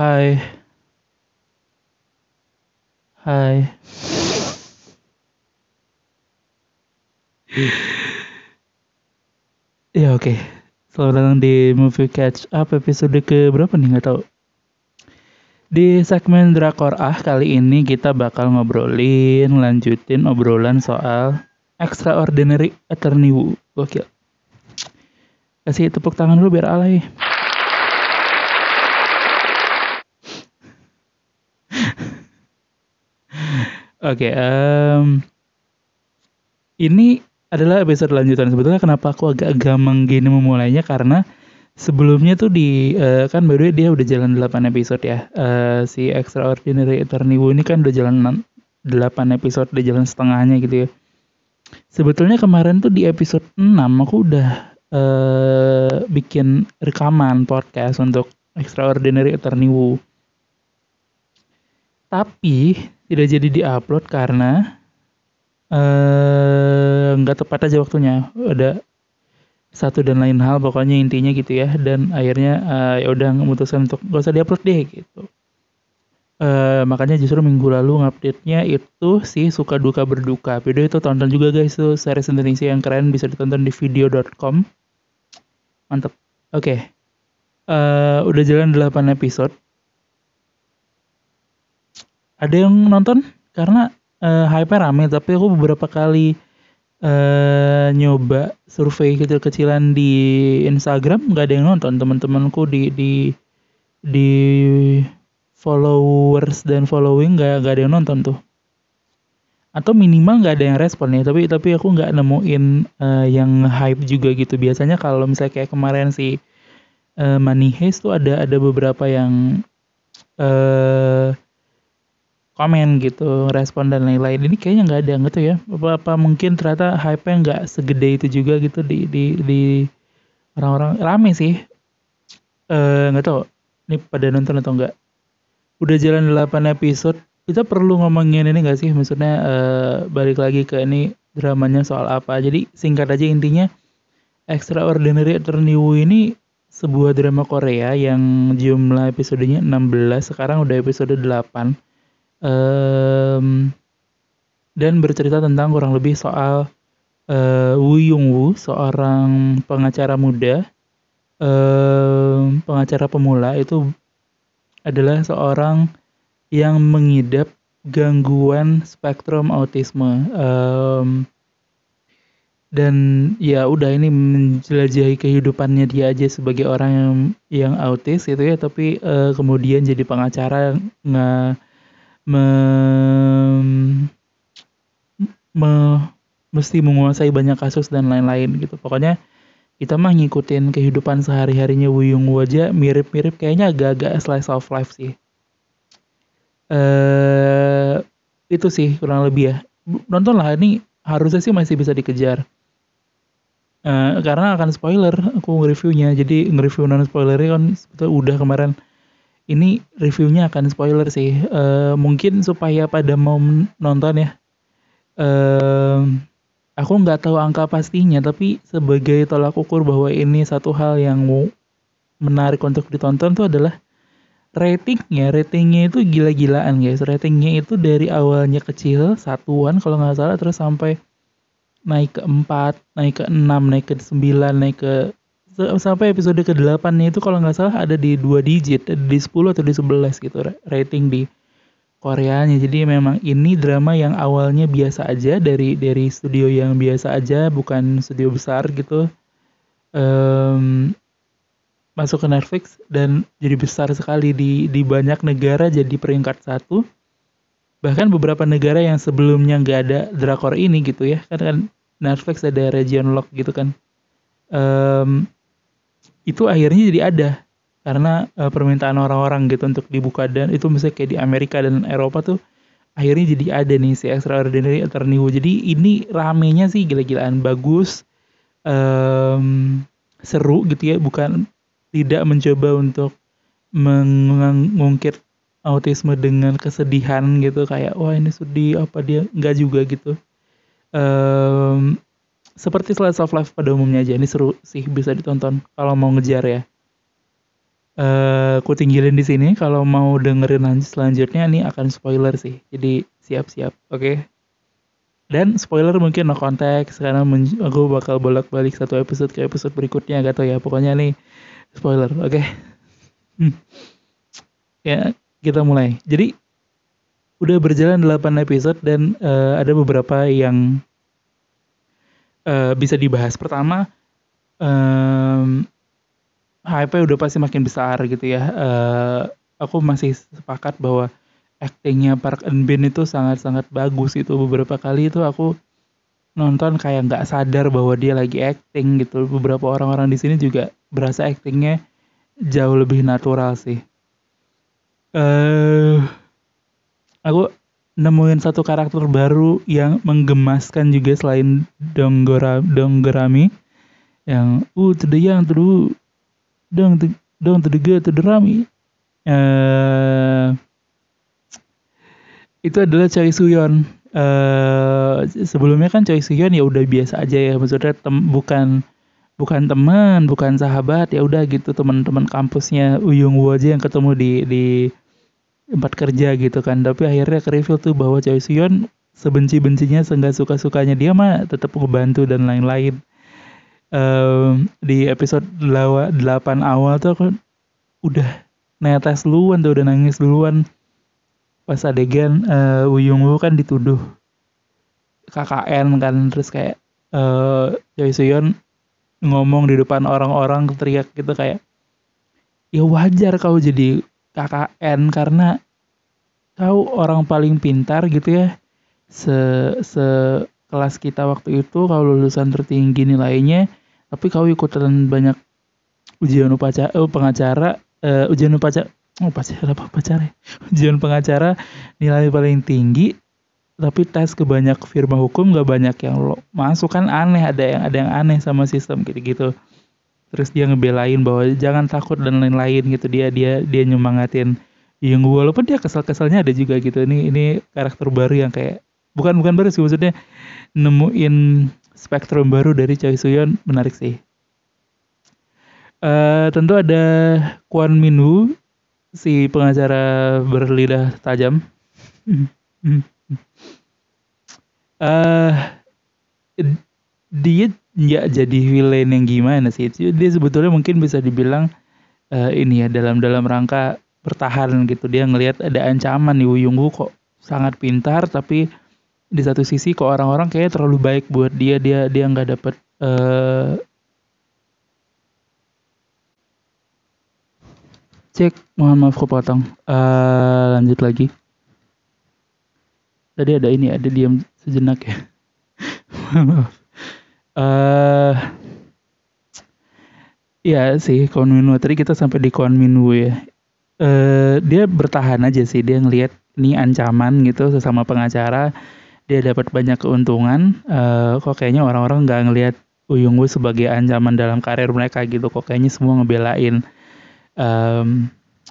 Hai. Hai. Ya oke. Selamat datang di Movie Catch Up episode ke berapa nih nggak tahu. Di segmen Drakor Ah kali ini kita bakal ngobrolin, lanjutin obrolan soal Extraordinary Attorney Woo. Gokil. Kasih tepuk tangan dulu biar alay. Oke, em, ini adalah episode lanjutan. Sebetulnya kenapa aku agak gamang gini memulainya karena sebelumnya tuh di eh, kan by the dia udah jalan 8 episode ya. Eh, si Extraordinary Attorney ini kan udah jalan 8 episode, udah jalan setengahnya gitu ya. Sebetulnya kemarin tuh di episode 6 aku udah eh, bikin rekaman podcast untuk Extraordinary Attorney. Tapi tidak jadi diupload karena eh, nggak tepat aja waktunya. Ada satu dan lain hal pokoknya intinya gitu ya dan akhirnya eh, ya udah memutuskan untuk gak usah diupload deh gitu. Eh, makanya justru minggu lalu ngupdate-nya itu sih suka duka berduka. Video itu tonton juga guys tuh series Indonesia yang keren bisa ditonton di video.com. Mantep. Oke. Eh, udah jalan 8 episode. Ada yang nonton? Karena eh, hype-nya rame tapi aku beberapa kali eh nyoba survei kecil-kecilan di Instagram nggak ada yang nonton. Teman-temanku di di di followers dan following nggak nggak ada yang nonton tuh. Atau minimal nggak ada yang respon ya tapi tapi aku nggak nemuin eh, yang hype juga gitu. Biasanya kalau misalnya kayak kemarin si eh, Money Heist tuh ada ada beberapa yang komen gitu, respon dan lain-lain. Ini kayaknya nggak ada tuh ya. Apa, apa mungkin ternyata hype-nya nggak segede itu juga gitu di di di orang-orang rame sih. Eh nggak tahu. Ini pada nonton atau enggak. Udah jalan 8 episode. Kita perlu ngomongin ini nggak sih? Maksudnya eh, balik lagi ke ini dramanya soal apa. Jadi singkat aja intinya Extraordinary Attorney Woo ini sebuah drama Korea yang jumlah episodenya 16, sekarang udah episode 8 Em, dan bercerita tentang kurang lebih soal Woo Yung Woo, seorang pengacara muda, em, pengacara pemula itu adalah seorang yang mengidap gangguan spektrum autisme. Em, dan ya udah ini menjelajahi kehidupannya dia aja sebagai orang yang yang autis gitu ya, tapi eh, kemudian jadi pengacara nggak mem me mesti menguasai banyak kasus dan lain-lain gitu. Pokoknya kita mah ngikutin kehidupan sehari-harinya Wuyung aja mirip-mirip kayaknya agak-agak slice of life sih. Eh itu sih kurang lebih ya. Nontonlah ini harusnya sih masih bisa dikejar. Eh karena akan spoiler aku nge-reviewnya. Jadi nge-review non spoilernya kan sebetulnya udah kemarin ini reviewnya akan spoiler sih. Eh, mungkin supaya pada mau nonton ya. Eh, aku nggak tahu angka pastinya, tapi sebagai tolak ukur bahwa ini satu hal yang menarik untuk ditonton tuh adalah ratingnya. Ratingnya itu gila-gilaan guys. Ratingnya itu dari awalnya kecil satuan kalau nggak salah terus sampai naik ke 4, naik ke 6, naik ke 9, naik ke sampai episode ke-8 itu kalau nggak salah ada di dua digit, di 10 atau di 11 gitu rating di Koreanya. Jadi memang ini drama yang awalnya biasa aja dari dari studio yang biasa aja, bukan studio besar gitu. Um, masuk ke Netflix dan jadi besar sekali di di banyak negara jadi peringkat satu. Bahkan beberapa negara yang sebelumnya nggak ada drakor ini gitu ya, kan kan Netflix ada region lock gitu kan. Um, itu akhirnya jadi ada karena uh, permintaan orang-orang gitu untuk dibuka dan itu misalnya kayak di Amerika dan Eropa tuh akhirnya jadi ada nih si Extraordinary Attorney. Jadi ini ramenya sih gila-gilaan bagus, um, seru gitu ya, bukan tidak mencoba untuk mengungkit autisme dengan kesedihan gitu kayak wah ini sedih apa dia nggak juga gitu. Um, seperti slice of life pada umumnya aja ini seru sih bisa ditonton kalau mau ngejar ya uh, aku tinggalin di sini kalau mau dengerin lanjut selanjutnya nih akan spoiler sih jadi siap-siap oke okay? dan spoiler mungkin no konteks karena aku bakal bolak-balik satu episode ke episode berikutnya gak tau ya pokoknya nih spoiler oke okay? hmm. ya kita mulai jadi udah berjalan 8 episode dan uh, ada beberapa yang uh, bisa dibahas. Pertama um, hype udah pasti makin besar gitu ya. Uh, aku masih sepakat bahwa actingnya Park and Bin itu sangat-sangat bagus itu beberapa kali itu aku nonton kayak nggak sadar bahwa dia lagi acting gitu. Beberapa orang-orang di sini juga berasa actingnya jauh lebih natural sih. Uh, aku nemuin satu karakter baru yang menggemaskan juga selain Donggora Donggerami yang uh to the young to the dong dong to the good to the itu adalah Choi Suyon. Uh, sebelumnya kan Choi Suyon ya udah biasa aja ya, maksudnya tem bukan bukan teman, bukan sahabat, ya udah gitu teman-teman kampusnya Uyung Woo aja yang ketemu di di tempat kerja gitu kan. Tapi akhirnya ke tuh bahwa Choi Suyon sebenci-bencinya seenggak suka-sukanya dia mah tetap ngebantu dan lain-lain. Uh, di episode 8 awal tuh aku udah netes duluan tuh udah nangis duluan pas adegan uh, Woo Woo kan dituduh KKN kan terus kayak uh, Choi Suyon ngomong di depan orang-orang teriak gitu kayak ya wajar kau jadi KKN karena kau orang paling pintar gitu ya. Se se kelas kita waktu itu kalau lulusan tertinggi nilainya tapi kau ikutan banyak ujian upacara oh, pengacara uh, ujian upacara oh pacar apa pacar ya? Ujian pengacara nilai paling tinggi tapi tes ke banyak firma hukum gak banyak yang lo masuk. Kan aneh ada yang ada yang aneh sama sistem gitu gitu terus dia ngebelain bahwa jangan takut dan lain-lain gitu. Dia dia dia nyemangatin. Yang walaupun dia kesel-keselnya ada juga gitu. Ini ini karakter baru yang kayak bukan bukan baru sih. Maksudnya nemuin spektrum baru dari Choi Suyon menarik sih. Uh, tentu ada Kwon Min Woo si pengacara berlidah tajam. uh, dia nggak jadi villain yang gimana sih? Dia sebetulnya mungkin bisa dibilang uh, ini ya dalam dalam rangka bertahan gitu. Dia ngelihat ada ancaman nih Wuyunggu kok sangat pintar tapi di satu sisi kok orang-orang kayak terlalu baik buat dia dia dia nggak dapet uh, Cek, mohon maaf kepotong. Uh, lanjut lagi. Tadi ada ini, ada diam sejenak ya. maaf. Uh, ya sih, Kwon Min Tadi kita sampai di Kwon Min ya. Uh, dia bertahan aja sih. Dia ngelihat ini ancaman gitu sesama pengacara. Dia dapat banyak keuntungan. Uh, kok kayaknya orang-orang nggak ngelihat Uyung Woo sebagai ancaman dalam karir mereka gitu. Kok kayaknya semua ngebelain um,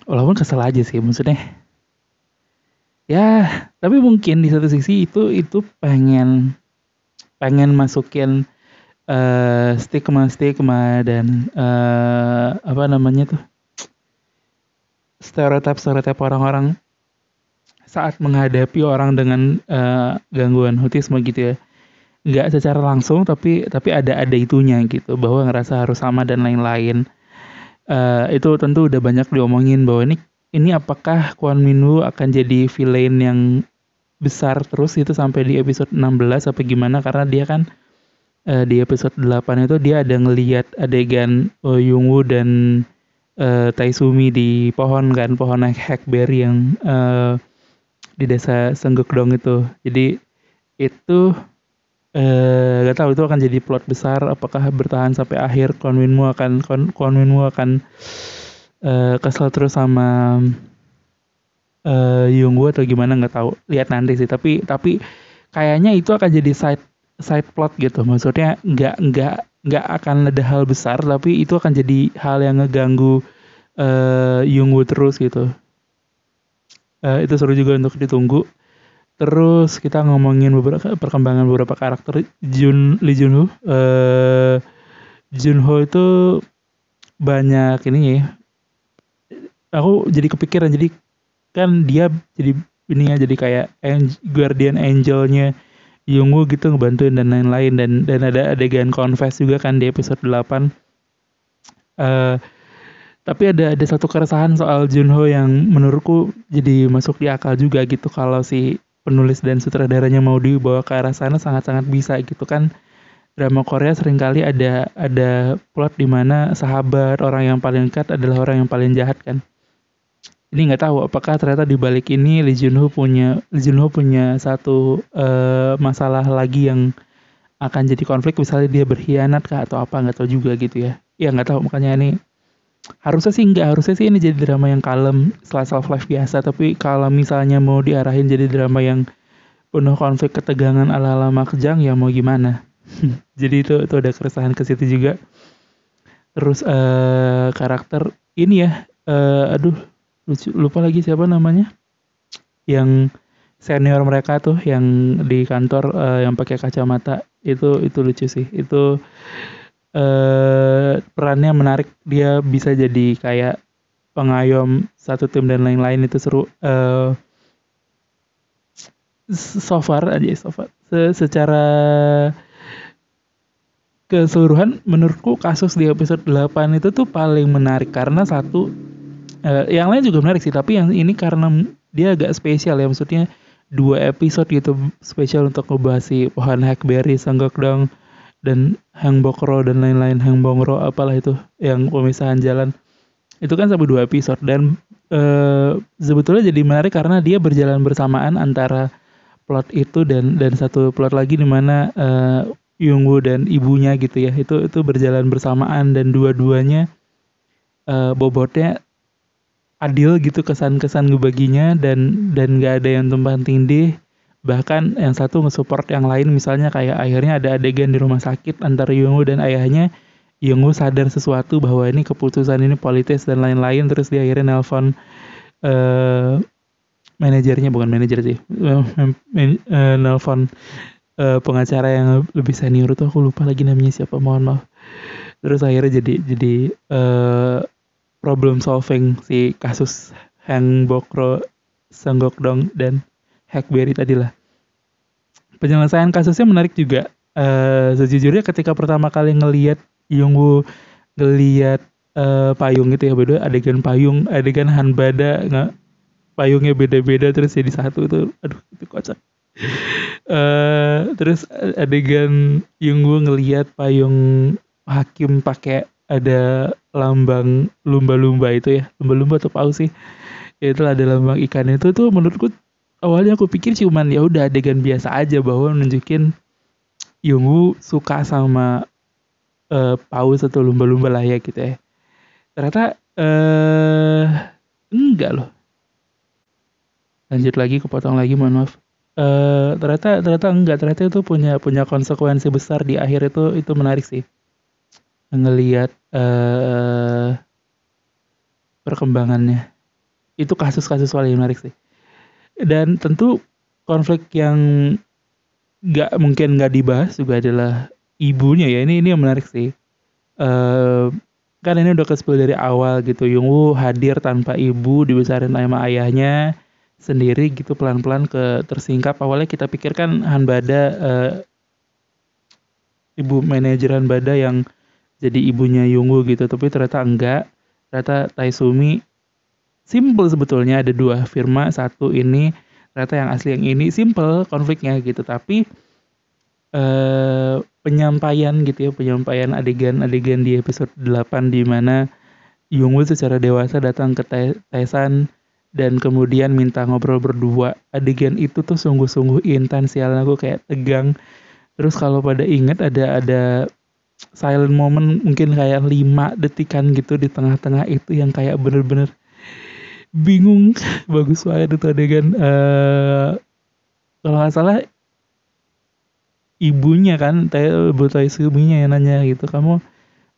walaupun kesel aja sih maksudnya ya tapi mungkin di satu sisi itu itu pengen pengen masukin uh, stigma stigma dan uh, apa namanya tuh stereotip stereotip orang-orang saat menghadapi orang dengan uh, gangguan autisme gitu ya. Nggak secara langsung tapi tapi ada ada itunya gitu bahwa ngerasa harus sama dan lain-lain. Uh, itu tentu udah banyak diomongin bahwa ini ini apakah Kwon Min Woo akan jadi villain yang besar terus itu sampai di episode 16 apa gimana? Karena dia kan uh, di episode 8 itu dia ada ngelihat adegan uh, Yung Woo dan uh, Taisumi di pohon kan pohon hackberry yang uh, di desa Senggukdong itu. Jadi itu eh gak tahu itu akan jadi plot besar apakah bertahan sampai akhir Konwinmu akan Kon, Konwinmu akan eh, kesel terus sama eh Yungwoo atau gimana nggak tahu. Lihat nanti sih tapi tapi kayaknya itu akan jadi side side plot gitu. Maksudnya nggak nggak nggak akan ada hal besar tapi itu akan jadi hal yang ngeganggu eh Yungwoo terus gitu. Eh, itu seru juga untuk ditunggu. Terus kita ngomongin beberapa perkembangan beberapa karakter Jun Lee Jun Ho. Uh, Jun Ho itu banyak ini ya. Aku jadi kepikiran jadi kan dia jadi ini ya jadi kayak guardian angelnya Yungwoo gitu ngebantuin dan lain-lain. Dan dan ada adegan confess juga kan di episode 8 uh, eh, tapi ada ada satu keresahan soal Junho yang menurutku jadi masuk di akal juga gitu kalau si penulis dan sutradaranya mau dibawa ke arah sana sangat-sangat bisa gitu kan. Drama Korea sering kali ada ada plot di mana sahabat orang yang paling dekat adalah orang yang paling jahat kan ini nggak tahu apakah ternyata di balik ini Lee Jun Ho punya Lee Jun Ho punya satu uh, masalah lagi yang akan jadi konflik misalnya dia berkhianat kah atau apa nggak tahu juga gitu ya. Ya nggak tahu makanya ini harusnya sih nggak harusnya sih ini jadi drama yang kalem slice of life biasa tapi kalau misalnya mau diarahin jadi drama yang penuh konflik ketegangan ala ala makjang ya mau gimana? Jadi itu itu ada keresahan ke situ juga. Terus uh, karakter ini ya uh, aduh lupa lagi siapa namanya. Yang senior mereka tuh yang di kantor uh, yang pakai kacamata. Itu itu lucu sih. Itu uh, perannya menarik. Dia bisa jadi kayak pengayom satu tim dan lain-lain. Itu seru. Uh, so far aja so far. Se secara keseluruhan menurutku kasus di episode 8 itu tuh paling menarik. Karena satu uh, yang lain juga menarik sih tapi yang ini karena dia agak spesial ya maksudnya dua episode gitu spesial untuk ngebahas si pohon hackberry sanggokdong dan hang bokro dan lain-lain hang bongro apalah itu yang pemisahan jalan. Itu kan sampai dua episode dan uh, sebetulnya jadi menarik karena dia berjalan bersamaan antara plot itu dan dan satu plot lagi di mana uh, Yungwoo dan ibunya gitu ya itu itu berjalan bersamaan dan dua-duanya uh, bobotnya adil gitu kesan-kesan ngebaginya dan dan gak ada yang tumpang tindih. Bahkan yang satu nge-support yang lain misalnya kayak akhirnya ada adegan di rumah sakit antara Yungwoo dan ayahnya Yungwoo sadar sesuatu bahwa ini keputusan ini politis dan lain-lain terus dia akhirnya nelpon uh, manajernya bukan manajer sih uh, uh, nelpon uh, pengacara yang lebih senior tuh aku lupa lagi namanya siapa mohon maaf. Terus akhirnya jadi jadi uh, problem solving si kasus Hang Bokro, Sanggokdong dan Hackberry tadi lah. Penyelesaian kasusnya menarik juga. Uh, sejujurnya ketika pertama kali ngeliat Yungwoo ngeliat uh, payung itu ya beda adegan payung adegan Hanbada nggak payungnya beda-beda terus jadi satu itu aduh itu kocak uh, terus adegan Yungwoo ngeliat payung hakim pakai ada lambang lumba-lumba itu ya. Lumba-lumba atau paus sih. Ya itu ada lambang ikan itu tuh menurutku awalnya aku pikir cuman ya udah adegan biasa aja bahwa nunjukin Yungwoo suka sama uh, paus atau lumba-lumba lah ya gitu ya. Ternyata uh, enggak loh. Lanjut lagi kepotong lagi mohon maaf. Uh, ternyata ternyata enggak. Ternyata itu punya punya konsekuensi besar di akhir itu itu menarik sih ngelihat uh, perkembangannya. Itu kasus-kasus paling menarik sih. Dan tentu konflik yang nggak mungkin nggak dibahas juga adalah ibunya ya. Ini ini yang menarik sih. Uh, kan ini udah kespil dari awal gitu. Yungwoo hadir tanpa ibu dibesarin sama ayahnya sendiri gitu pelan-pelan ke tersingkap. Awalnya kita pikirkan Hanbada uh, ibu manajer Hanbada yang jadi ibunya Yunggu gitu tapi ternyata enggak. Ternyata Taisumi simple sebetulnya ada dua firma satu ini ternyata yang asli yang ini simple konfliknya gitu. Tapi eh, penyampaian gitu ya penyampaian adegan-adegan di episode 8 di mana Yungwoo secara dewasa datang ke Taisan dan kemudian minta ngobrol berdua. Adegan itu tuh sungguh-sungguh intens aku kayak tegang. Terus kalau pada ingat ada ada silent moment mungkin kayak lima detikan gitu di tengah-tengah itu yang kayak bener-bener bingung. Bagus banget itu adegan. Uh, kalau nggak salah ibunya kan butai suaminya yang nanya gitu kamu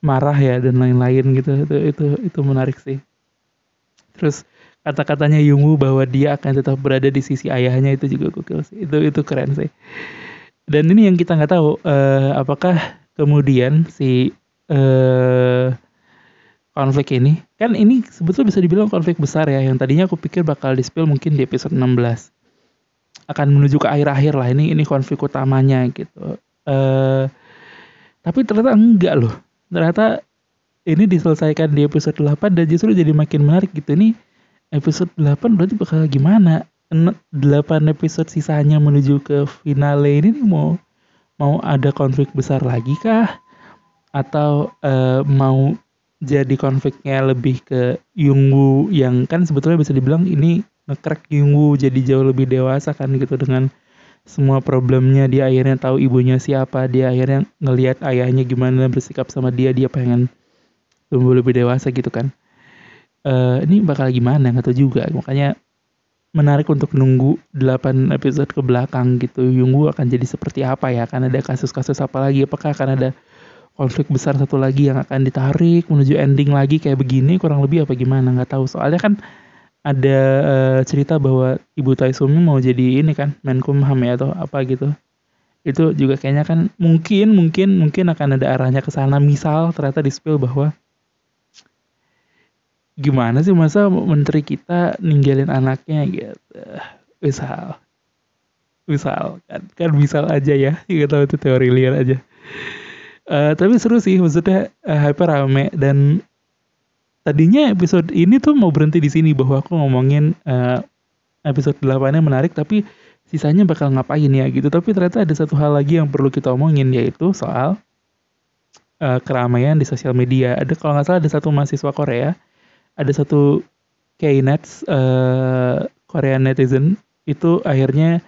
marah ya? dan lain-lain gitu. Itu itu itu menarik sih. Terus kata-katanya Yungu bahwa dia akan tetap berada di sisi ayahnya itu juga gokil sih. Itu itu keren sih. Dan ini yang kita nggak tahu uh, apakah kemudian si uh, konflik ini kan ini sebetulnya bisa dibilang konflik besar ya yang tadinya aku pikir bakal di spill mungkin di episode 16 akan menuju ke akhir-akhir lah ini ini konflik utamanya gitu. Uh, tapi ternyata enggak loh. Ternyata ini diselesaikan di episode 8 dan justru jadi makin menarik gitu. Ini episode 8 berarti bakal gimana? 8 episode sisanya menuju ke finale ini nih mau mau ada konflik besar lagi kah? Atau uh, mau jadi konfliknya lebih ke Yungwoo yang kan sebetulnya bisa dibilang ini ngekrek Yungwoo jadi jauh lebih dewasa kan gitu dengan semua problemnya. Dia akhirnya tahu ibunya siapa. Dia akhirnya ngelihat ayahnya gimana bersikap sama dia. Dia pengen tumbuh lebih dewasa gitu kan. Uh, ini bakal gimana? Nggak tahu juga. Makanya menarik untuk nunggu 8 episode ke belakang gitu. Yunggu akan jadi seperti apa ya? Akan ada kasus-kasus apa lagi? Apakah akan ada konflik besar satu lagi yang akan ditarik menuju ending lagi kayak begini kurang lebih apa gimana? Nggak tahu. Soalnya kan ada uh, cerita bahwa Ibu Taisumi mau jadi ini kan Menkumham ya atau apa gitu. Itu juga kayaknya kan mungkin mungkin mungkin akan ada arahnya ke sana. Misal ternyata di bahwa gimana sih masa menteri kita ninggalin anaknya gitu? Misal misal kan kan misal aja ya. Kita tahu itu teori liar aja. Uh, tapi seru sih maksudnya uh, hyper rame dan tadinya episode ini tuh mau berhenti di sini bahwa aku ngomongin uh, episode 8 nya menarik tapi sisanya bakal ngapain ya gitu. Tapi ternyata ada satu hal lagi yang perlu kita omongin yaitu soal uh, keramaian di sosial media. Ada kalau nggak salah ada satu mahasiswa Korea ada satu Knets uh, Korean netizen itu akhirnya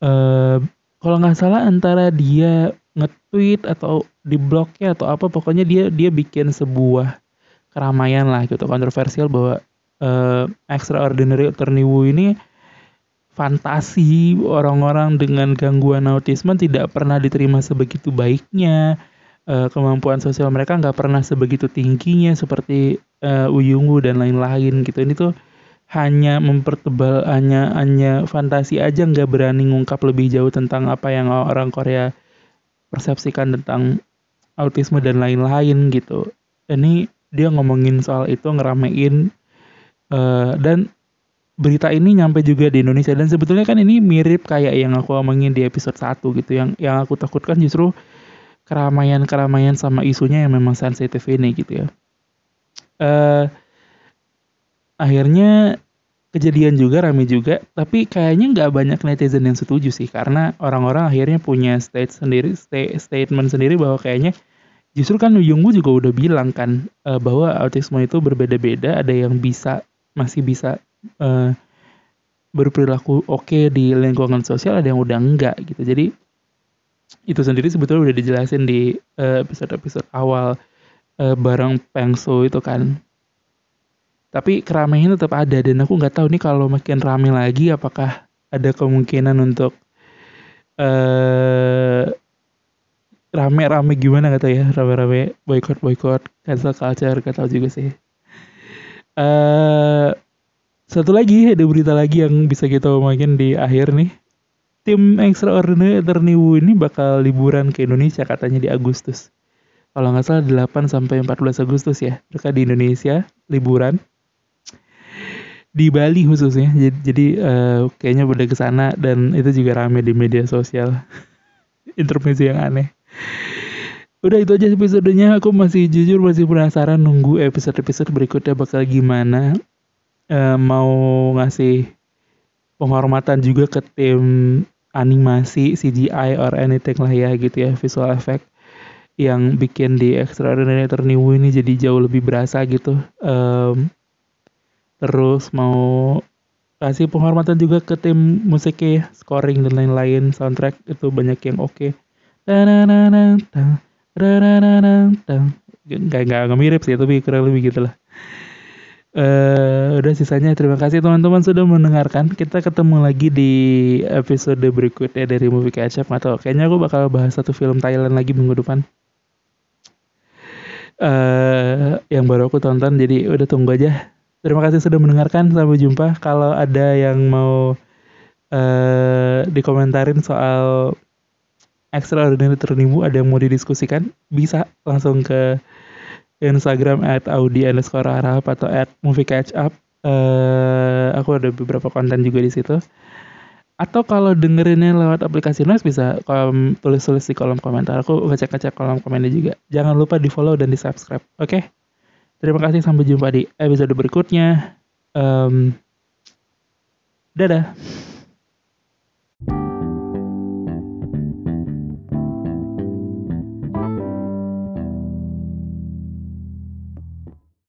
uh, kalau nggak salah antara dia nge-tweet atau di blognya atau apa pokoknya dia dia bikin sebuah keramaian lah gitu kontroversial bahwa uh, extraordinary attorney Wu ini fantasi orang-orang dengan gangguan autisme tidak pernah diterima sebegitu baiknya uh, kemampuan sosial mereka nggak pernah sebegitu tingginya seperti uh, Uyungu dan lain-lain gitu. Ini tuh hanya mempertebal hanya hanya fantasi aja nggak berani ngungkap lebih jauh tentang apa yang orang Korea persepsikan tentang autisme dan lain-lain gitu. Ini dia ngomongin soal itu ngeramein uh, dan berita ini nyampe juga di Indonesia dan sebetulnya kan ini mirip kayak yang aku omongin di episode 1 gitu yang yang aku takutkan justru keramaian-keramaian sama isunya yang memang sensitif ini gitu ya. Uh, akhirnya kejadian juga rame juga, tapi kayaknya nggak banyak netizen yang setuju sih karena orang-orang akhirnya punya state sendiri, state, statement sendiri bahwa kayaknya justru kan Yunggu juga udah bilang kan uh, bahwa autisme itu berbeda-beda, ada yang bisa masih bisa uh, berperilaku oke okay di lingkungan sosial, ada yang udah enggak gitu. Jadi itu sendiri sebetulnya udah dijelasin di uh, episode-episode awal uh, bareng Pengso itu kan. Tapi keramaian tetap ada dan aku nggak tahu nih kalau makin ramai lagi apakah ada kemungkinan untuk uh, rame-rame gimana kata ya rame-rame boykot boykot cancel culture gak tahu juga sih. Uh, satu lagi ada berita lagi yang bisa kita omongin di akhir nih tim Extraordinary Attorney Wu ini bakal liburan ke Indonesia katanya di Agustus. Kalau nggak salah 8 sampai 14 Agustus ya. Mereka di Indonesia liburan. Di Bali khususnya. Jadi, jadi uh, kayaknya udah ke sana dan itu juga rame di media sosial. Intermezzo yang aneh. Udah itu aja episodenya. Aku masih jujur masih penasaran nunggu episode-episode berikutnya bakal gimana. Uh, mau ngasih penghormatan juga ke tim animasi CGI or anything lah ya gitu ya visual effect yang bikin di Extraordinary Attorney Wu ini jadi jauh lebih berasa gitu. Um, terus mau kasih penghormatan juga ke tim musiknya ya scoring dan lain-lain soundtrack itu banyak yang oke. Okay. nggak nggak mirip sih tapi kurang lebih gitu lah Uh, udah sisanya terima kasih teman-teman sudah mendengarkan. Kita ketemu lagi di episode berikutnya dari Movie Catch atau kayaknya aku bakal bahas satu film Thailand lagi minggu depan. Uh, yang baru aku tonton jadi udah tunggu aja. Terima kasih sudah mendengarkan. Sampai jumpa. Kalau ada yang mau uh, dikomentarin soal Extraordinary Ternimu ada yang mau didiskusikan bisa langsung ke Instagram at Audi underscore Arab atau at movie catch up. Uh, aku ada beberapa konten juga di situ. Atau kalau dengerinnya lewat aplikasi Noise bisa tulis-tulis di kolom komentar. Aku ngecek-ngecek kolom komennya juga. Jangan lupa di follow dan di subscribe. Oke? Okay? Terima kasih sampai jumpa di episode berikutnya. Um, dadah.